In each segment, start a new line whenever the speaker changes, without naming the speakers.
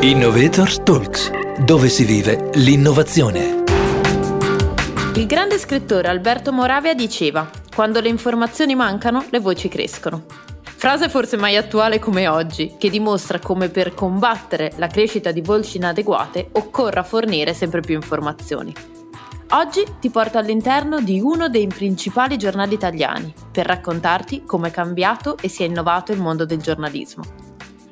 Innovators Talks, dove si vive l'innovazione.
Il grande scrittore Alberto Moravia diceva: Quando le informazioni mancano, le voci crescono. Frase forse mai attuale come oggi, che dimostra come per combattere la crescita di voci inadeguate occorra fornire sempre più informazioni. Oggi ti porto all'interno di uno dei principali giornali italiani per raccontarti come è cambiato e si è innovato il mondo del giornalismo.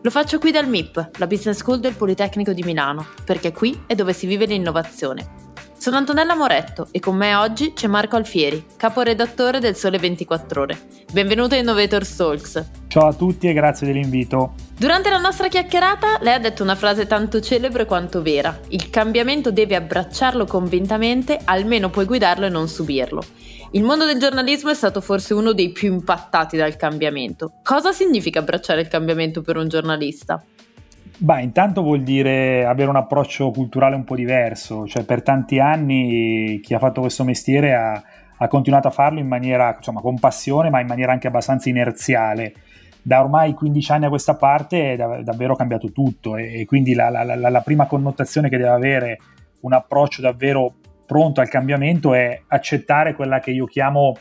Lo faccio qui dal MIP, la Business School del Politecnico di Milano, perché qui è dove si vive l'innovazione. Sono Antonella Moretto e con me oggi c'è Marco Alfieri, caporedattore del Sole 24 Ore. Benvenuto a Innovator Talks.
Ciao a tutti e grazie dell'invito.
Durante la nostra chiacchierata lei ha detto una frase tanto celebre quanto vera. Il cambiamento deve abbracciarlo convintamente, almeno puoi guidarlo e non subirlo. Il mondo del giornalismo è stato forse uno dei più impattati dal cambiamento. Cosa significa abbracciare il cambiamento per un giornalista?
Beh, intanto vuol dire avere un approccio culturale un po' diverso, cioè per tanti anni chi ha fatto questo mestiere ha, ha continuato a farlo in maniera, insomma, con passione, ma in maniera anche abbastanza inerziale. Da ormai 15 anni a questa parte è dav- davvero cambiato tutto e, e quindi la, la, la, la prima connotazione che deve avere un approccio davvero pronto al cambiamento è accettare quella che io chiamo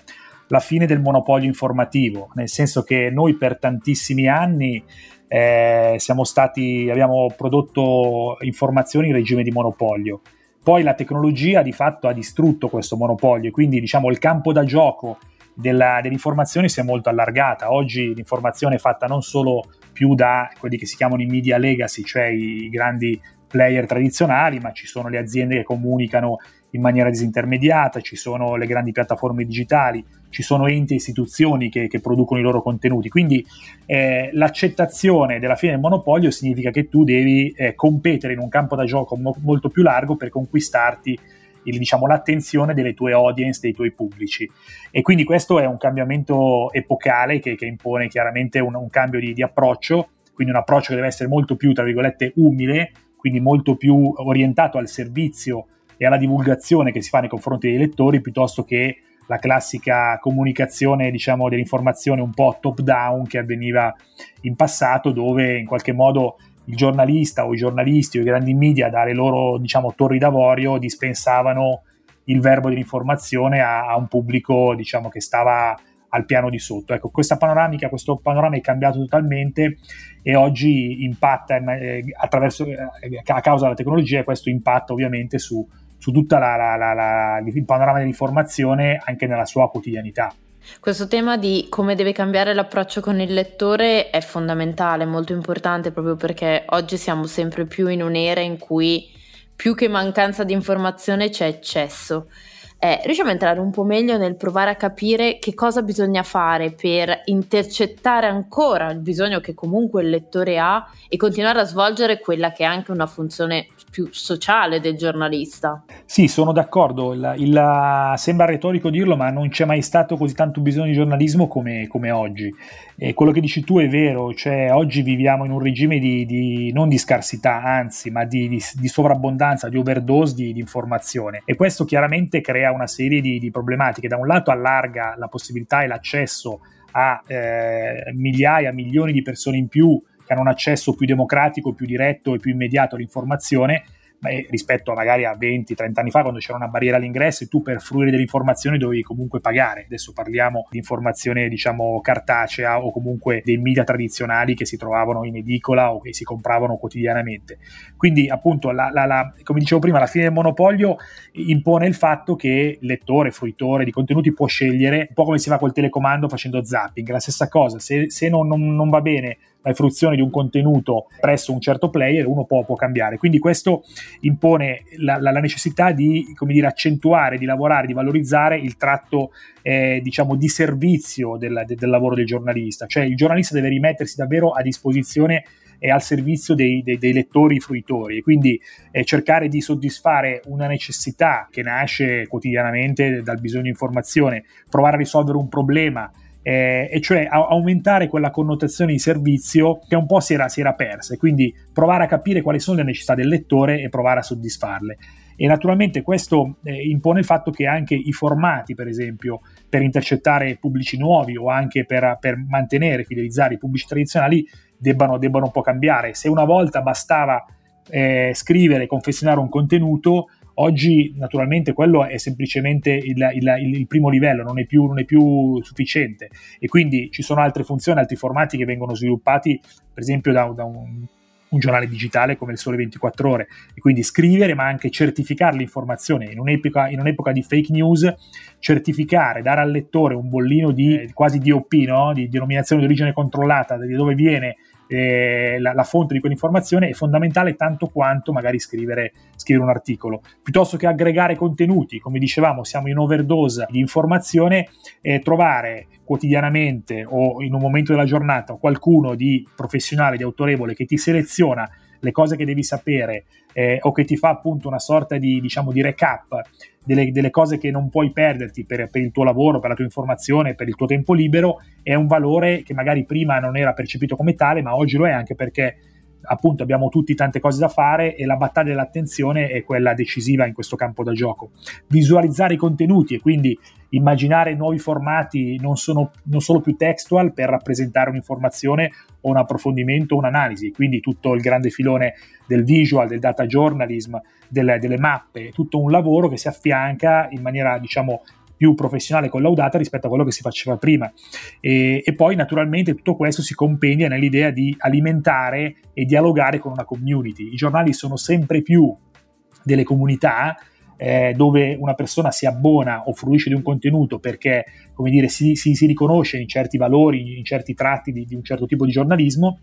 la fine del monopolio informativo, nel senso che noi per tantissimi anni eh, stati, abbiamo prodotto informazioni in regime di monopolio. Poi la tecnologia di fatto ha distrutto questo monopolio, quindi diciamo il campo da gioco della, dell'informazione si è molto allargata. Oggi l'informazione è fatta non solo più da quelli che si chiamano i media legacy, cioè i grandi player tradizionali, ma ci sono le aziende che comunicano in maniera disintermediata, ci sono le grandi piattaforme digitali, ci sono enti e istituzioni che, che producono i loro contenuti. Quindi eh, l'accettazione della fine del monopolio significa che tu devi eh, competere in un campo da gioco mo- molto più largo per conquistarti il, diciamo, l'attenzione delle tue audience, dei tuoi pubblici. E quindi questo è un cambiamento epocale che, che impone chiaramente un, un cambio di, di approccio, quindi un approccio che deve essere molto più, tra virgolette, umile, quindi molto più orientato al servizio e alla divulgazione che si fa nei confronti dei lettori piuttosto che la classica comunicazione diciamo, dell'informazione un po' top down che avveniva in passato dove in qualche modo il giornalista o i giornalisti o i grandi media dalle loro diciamo, torri d'avorio dispensavano il verbo dell'informazione a, a un pubblico diciamo, che stava al piano di sotto. Ecco, questa panoramica, questo panorama è cambiato totalmente e oggi impatta eh, attraverso, eh, a causa della tecnologia questo impatta ovviamente su, su tutto il panorama dell'informazione anche nella sua quotidianità.
Questo tema di come deve cambiare l'approccio con il lettore è fondamentale, molto importante proprio perché oggi siamo sempre più in un'era in cui più che mancanza di informazione c'è eccesso eh, riusciamo a entrare un po' meglio nel provare a capire che cosa bisogna fare per intercettare ancora il bisogno che comunque il lettore ha e continuare a svolgere quella che è anche una funzione più sociale del giornalista.
Sì, sono d'accordo, il, il, sembra retorico dirlo, ma non c'è mai stato così tanto bisogno di giornalismo come, come oggi. E quello che dici tu è vero, cioè oggi viviamo in un regime di, di non di scarsità, anzi, ma di, di, di sovrabbondanza, di overdose di, informazione. E questo chiaramente crea una serie di, problematiche. Da un lato allarga la possibilità e l'accesso a eh, migliaia, milioni di persone in più che hanno un accesso più democratico, più diretto e più immediato all'informazione beh, rispetto a magari a 20-30 anni fa quando c'era una barriera all'ingresso e tu per fruire delle informazioni dovevi comunque pagare. Adesso parliamo di informazione diciamo cartacea o comunque dei media tradizionali che si trovavano in edicola o che si compravano quotidianamente. Quindi appunto, la, la, la, come dicevo prima, la fine del monopolio impone il fatto che il lettore, fruitore di contenuti può scegliere un po' come si fa col telecomando facendo zapping, la stessa cosa, se, se non, non, non va bene la fruizione di un contenuto presso un certo player, uno può, può cambiare. Quindi questo impone la, la, la necessità di dire, accentuare, di lavorare, di valorizzare il tratto eh, diciamo, di servizio del, del, lavoro del giornalista. Cioè il giornalista deve rimettersi davvero a disposizione e al servizio dei, dei, dei lettori fruitori e quindi eh, cercare di soddisfare una necessità che nasce quotidianamente dal bisogno di informazione, provare a risolvere un problema eh, e cioè a- aumentare quella connotazione di servizio che un po' si era, si era persa e quindi provare a capire quali sono le necessità del lettore e provare a soddisfarle. E naturalmente questo eh, impone il fatto che anche i formati, per esempio, per intercettare pubblici nuovi o anche per, per mantenere, fidelizzare i pubblici tradizionali, debbano, debbano un po' cambiare. Se una volta bastava eh, scrivere, confezionare un contenuto, oggi naturalmente quello è semplicemente il, il, il primo livello, non è, più, non è, più, sufficiente. E quindi ci sono altre funzioni, altri formati che vengono sviluppati per esempio da, da un un giornale digitale come il Sole 24 Ore. E quindi scrivere ma anche certificare l'informazione. In un'epoca, in un'epoca di fake news, certificare, dare al lettore un bollino di eh, quasi DOP, no? di denominazione di origine controllata, di dove viene eh, la, la, fonte di quell'informazione è fondamentale tanto quanto magari scrivere, scrivere, un articolo. Piuttosto che aggregare contenuti, come dicevamo, siamo in overdose di informazione, eh, trovare quotidianamente o in un momento della giornata qualcuno di professionale, di autorevole che ti seleziona le cose che devi sapere eh, o che ti fa appunto una sorta di, diciamo, di recap delle, delle, cose che non puoi perderti per, per, il tuo lavoro, per la tua informazione, per il tuo tempo libero, è un valore che magari prima non era percepito come tale, ma oggi lo è anche perché appunto abbiamo tutti tante cose da fare e la battaglia dell'attenzione è quella decisiva in questo campo da gioco. Visualizzare i contenuti e quindi immaginare nuovi formati non, sono, non solo più textual per rappresentare un'informazione o un approfondimento o un'analisi, quindi tutto il grande filone del visual, del data journalism, delle, delle mappe, tutto un lavoro che si affianca in maniera diciamo più professionale e collaudata rispetto a quello che si faceva prima. E, e, poi naturalmente tutto questo si compendia nell'idea di alimentare e dialogare con una community. I giornali sono sempre più delle comunità eh, dove una persona si abbona o fruisce di un contenuto perché come dire, si, si, si riconosce in certi valori, in certi tratti di, di un certo tipo di giornalismo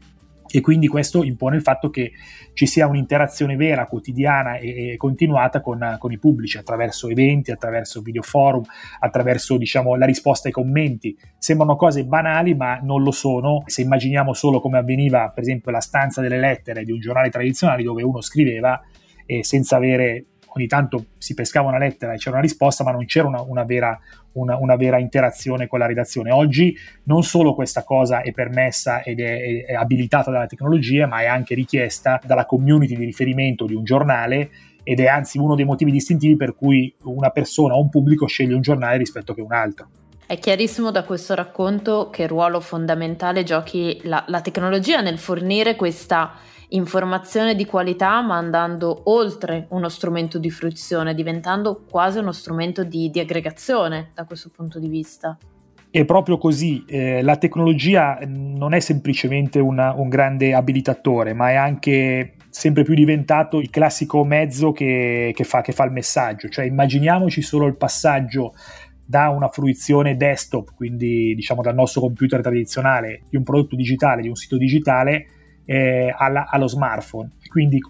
e quindi questo impone il fatto che ci sia un'interazione vera, quotidiana e, continuata con, con, i pubblici attraverso eventi, attraverso video forum, attraverso diciamo, la risposta ai commenti. Sembrano cose banali ma non lo sono se immaginiamo solo come avveniva per esempio la stanza delle lettere di un giornale tradizionale dove uno scriveva e senza avere ogni tanto si pescava una lettera e c'era una risposta, ma non c'era una, una, vera, una, una, vera, interazione con la redazione. Oggi non solo questa cosa è permessa ed è, è abilitata dalla tecnologia, ma è anche richiesta dalla community di riferimento di un giornale ed è anzi uno dei motivi distintivi per cui una persona o un pubblico sceglie un giornale rispetto che un altro.
È chiarissimo da questo racconto che ruolo fondamentale giochi la, la tecnologia nel fornire questa informazione di qualità ma andando oltre uno strumento di fruizione, diventando quasi uno strumento di, di aggregazione da questo punto di vista.
È proprio così, eh, la tecnologia non è semplicemente una, un grande abilitatore, ma è anche sempre più diventato il classico mezzo che, che, fa, che fa il messaggio, cioè immaginiamoci solo il passaggio da una fruizione desktop, quindi diciamo dal nostro computer tradizionale, di un prodotto digitale, di un sito digitale, eh, alla, allo smartphone. Quindi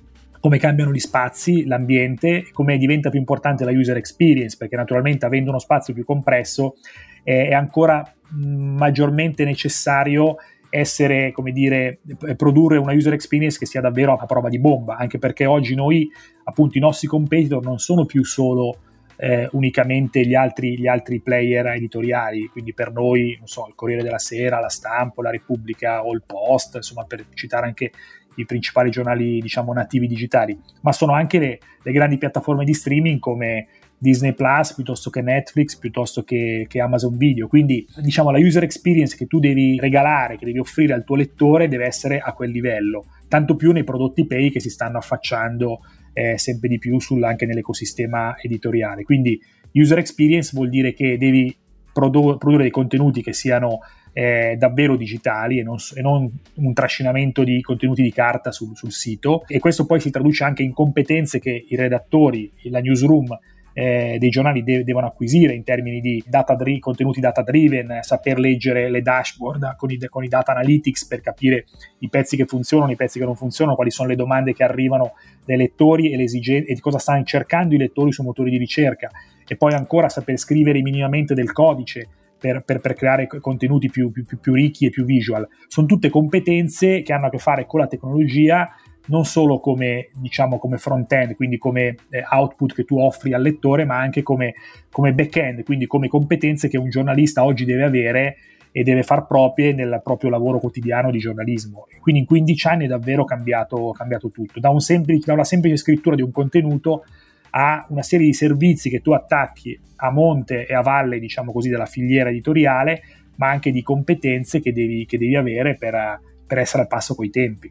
come cambiano gli spazi, l'ambiente, come diventa più importante la user experience, perché naturalmente avendo uno spazio più compresso eh, è ancora maggiormente necessario essere, come dire, produrre una user experience che sia davvero a prova di bomba, anche perché oggi noi, appunto, i nostri competitor non sono più solo eh, unicamente gli altri, gli altri, player editoriali, quindi per noi, non so, il Corriere della Sera, la Stampa, la Repubblica o il Post, insomma, per citare anche i principali giornali, diciamo, nativi digitali, ma sono anche le, le grandi piattaforme di streaming come Disney Plus piuttosto che Netflix, piuttosto che, che, Amazon Video. Quindi, diciamo, la user experience che tu devi regalare, che devi offrire al tuo lettore, deve essere a quel livello. Tanto più nei prodotti pay che si stanno affacciando eh, sempre di più sul, anche nell'ecosistema editoriale. Quindi user experience vuol dire che devi produ- produrre dei contenuti che siano eh, davvero digitali e non, e non, un trascinamento di contenuti di carta sul, sul, sito e questo poi si traduce anche in competenze che i redattori, la newsroom eh, dei giornali de- devono acquisire in termini di data dri- contenuti data driven, saper leggere le dashboard con i, con i, data analytics per capire i pezzi che funzionano, i pezzi che non funzionano, quali sono le domande che arrivano dai lettori e, e cosa stanno cercando i lettori sui motori di ricerca e poi ancora saper scrivere minimamente del codice per, per, per, creare contenuti più, più, più, ricchi e più visual. Sono tutte competenze che hanno a che fare con la tecnologia non solo come, diciamo, come front-end, quindi come eh, output che tu offri al lettore, ma anche come, come back-end, quindi come competenze che un giornalista oggi deve avere e deve far proprie nel proprio lavoro quotidiano di giornalismo. Quindi in 15 anni è davvero cambiato, cambiato tutto, da, un semplice, da una semplice scrittura di un contenuto a una serie di servizi che tu attacchi a monte e a valle, diciamo così, della filiera editoriale, ma anche di competenze che devi, che devi avere per, per essere al passo coi tempi.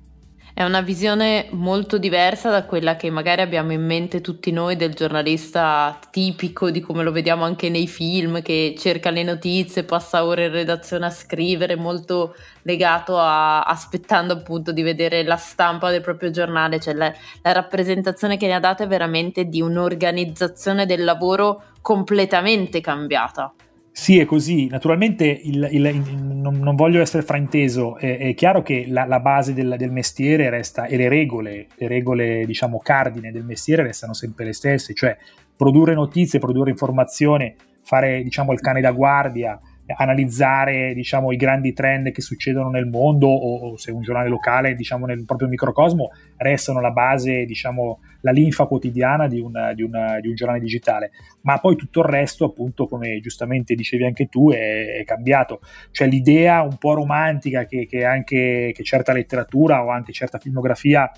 È una visione molto diversa da quella che magari abbiamo in mente tutti noi del giornalista tipico, di come lo vediamo anche nei film, che cerca le notizie, passa ore in redazione a scrivere, molto legato a aspettando appunto di vedere la stampa del proprio giornale. Cioè la, la rappresentazione che ne ha data è veramente di un'organizzazione del lavoro completamente cambiata.
Sì, è così. Naturalmente il, il, non, non, voglio essere frainteso, è, è chiaro che la, la base del, del, mestiere resta e le regole, le regole diciamo cardine del mestiere restano sempre le stesse, cioè produrre notizie, produrre informazione, fare diciamo il cane da guardia, analizzare diciamo, i grandi trend che succedono nel mondo o, o, se un giornale locale diciamo, nel proprio microcosmo restano la base, diciamo, la linfa quotidiana di un, di, una, di un, giornale digitale, ma poi tutto il resto appunto come giustamente dicevi anche tu è, è cambiato, cioè l'idea un po' romantica che, che anche che certa letteratura o anche certa filmografia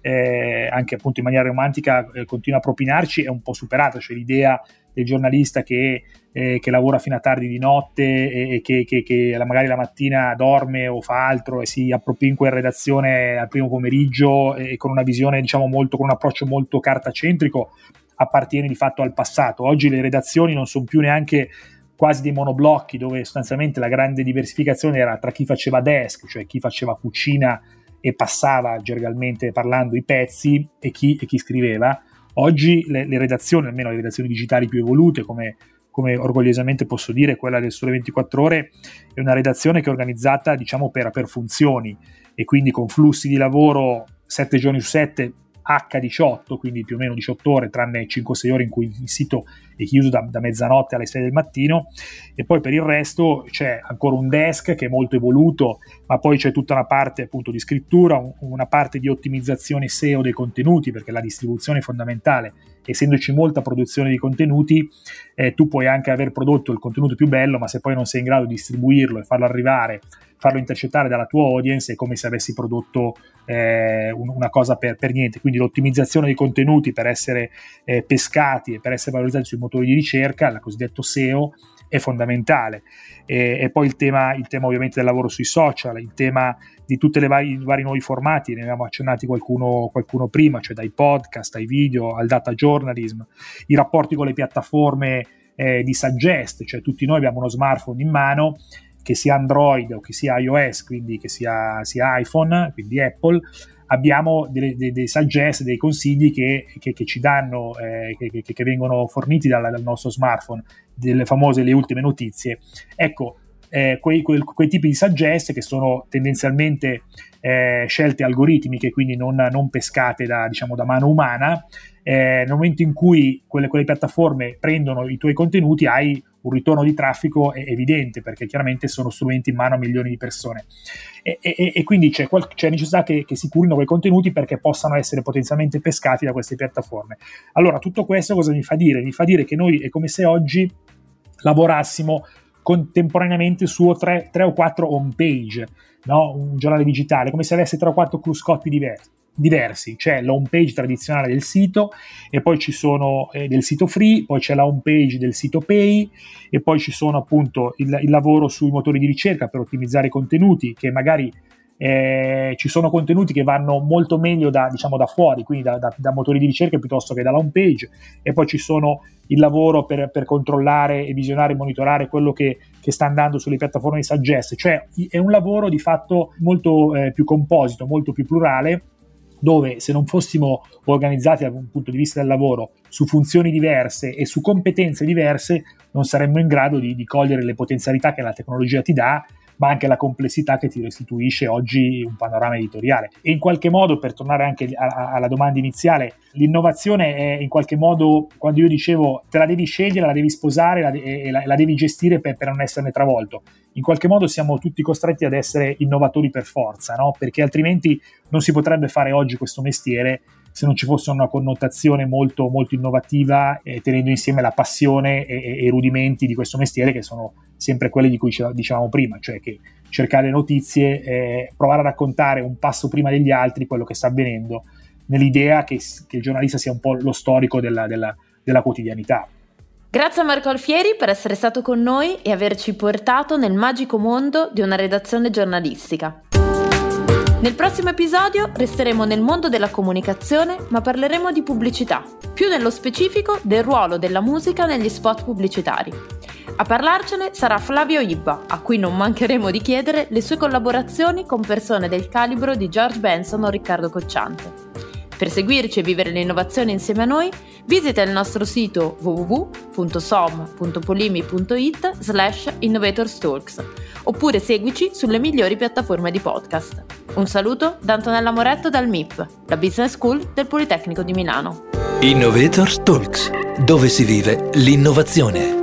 eh, anche appunto in maniera romantica eh, continua a propinarci è un po' superata, cioè l'idea del giornalista che, eh, che, lavora fino a tardi di notte e, e che, che, che, magari la mattina dorme o fa altro e si appropinqua in redazione al primo pomeriggio e, con una visione, diciamo, molto, con un approccio molto cartacentrico, appartiene di fatto al passato. Oggi le redazioni non sono più neanche quasi dei monoblocchi dove sostanzialmente la grande diversificazione era tra chi faceva desk, cioè chi faceva cucina e passava gergalmente parlando i pezzi e chi, e chi scriveva Oggi le, le, redazioni, almeno le redazioni digitali più evolute, come, come, orgogliosamente posso dire, quella del Sole 24 Ore, è una redazione che è organizzata diciamo per, per funzioni e quindi con flussi di lavoro 7 giorni su 7 H18, quindi più o meno 18 ore, tranne 5-6 ore in cui il sito è chiuso da, da, mezzanotte alle 6 del mattino, e poi per il resto c'è ancora un desk che è molto evoluto, ma poi c'è tutta una parte appunto di scrittura, un, una parte di ottimizzazione SEO dei contenuti, perché la distribuzione è fondamentale. Essendoci molta produzione di contenuti, eh, tu puoi anche aver prodotto il contenuto più bello, ma se poi non sei in grado di distribuirlo e farlo arrivare farlo intercettare dalla tua audience è come se avessi prodotto eh, una cosa per, per, niente. Quindi l'ottimizzazione dei contenuti per essere eh, pescati e per essere valorizzati sui motori di ricerca, il cosiddetto SEO, è fondamentale. E, e poi il tema, il tema, ovviamente del lavoro sui social, il tema di tutti i vari, nuovi formati, ne abbiamo accennati qualcuno, qualcuno prima, cioè dai podcast ai video al data journalism, i rapporti con le piattaforme eh, di suggest, cioè tutti noi abbiamo uno smartphone in mano che sia Android o che sia iOS, quindi che sia, sia iPhone, quindi Apple, abbiamo dei, dei, dei suggest, dei consigli che, che, che ci danno, eh, che, che, vengono forniti dal, dal, nostro smartphone, delle famose le ultime notizie. Ecco, eh, quei, quei, quei, tipi di suggest che sono tendenzialmente eh, scelte algoritmiche, quindi non, non pescate da, diciamo, da mano umana, eh, nel momento in cui quelle, quelle, piattaforme prendono i tuoi contenuti hai un ritorno di traffico evidente perché chiaramente sono strumenti in mano a milioni di persone e, e, e quindi c'è, qual- c'è, necessità che, che, si curino quei contenuti perché possano essere potenzialmente pescati da queste piattaforme. Allora tutto questo cosa mi fa dire? Mi fa dire che noi è come se oggi lavorassimo contemporaneamente su tre, tre o quattro home page, no? un giornale digitale, come se avesse tre o quattro cruscotti diversi diversi, c'è la home page tradizionale del sito e poi ci sono eh, del sito free, poi c'è la home page del sito pay e poi ci sono appunto il, il lavoro sui motori di ricerca per ottimizzare i contenuti che magari eh, ci sono contenuti che vanno molto meglio da, diciamo, da fuori, quindi da, da, da, motori di ricerca piuttosto che dalla home page, e poi ci sono il lavoro per, per controllare e visionare e monitorare quello che, che, sta andando sulle piattaforme di suggest, cioè è un lavoro di fatto molto eh, più composito, molto più plurale dove se non fossimo organizzati dal punto di vista del lavoro su funzioni diverse e su competenze diverse, non saremmo in grado di, di cogliere le potenzialità che la tecnologia ti dà ma anche la complessità che ti restituisce oggi un panorama editoriale. E in qualche modo, per tornare anche alla domanda iniziale, l'innovazione è in qualche modo, quando io dicevo te la devi scegliere, la devi sposare la e la, la, devi gestire per, per, non esserne travolto, in qualche modo siamo tutti costretti ad essere innovatori per forza, no? perché altrimenti non si potrebbe fare oggi questo mestiere se non ci fosse una connotazione molto, molto innovativa, eh, tenendo insieme la passione e, i rudimenti di questo mestiere che sono sempre quelli di cui dicevamo prima, cioè che cercare notizie, eh, provare a raccontare un passo prima degli altri quello che sta avvenendo, nell'idea che, che il giornalista sia un po' lo storico della, della, della quotidianità.
Grazie a Marco Alfieri per essere stato con noi e averci portato nel magico mondo di una redazione giornalistica. Nel prossimo episodio resteremo nel mondo della comunicazione, ma parleremo di pubblicità, più nello specifico del ruolo della musica negli spot pubblicitari. A parlarcene sarà Flavio Ibba, a cui non mancheremo di chiedere le sue collaborazioni con persone del calibro di George Benson o Riccardo Cocciante. Per seguirci e vivere l'innovazione insieme a noi, visita il nostro sito www.som.polimi.it slash innovatorstalks oppure seguici sulle migliori piattaforme di podcast. Un saluto da Antonella Moretto dal MIP, la Business School del Politecnico di Milano.
Innovators Talks, dove si vive l'innovazione.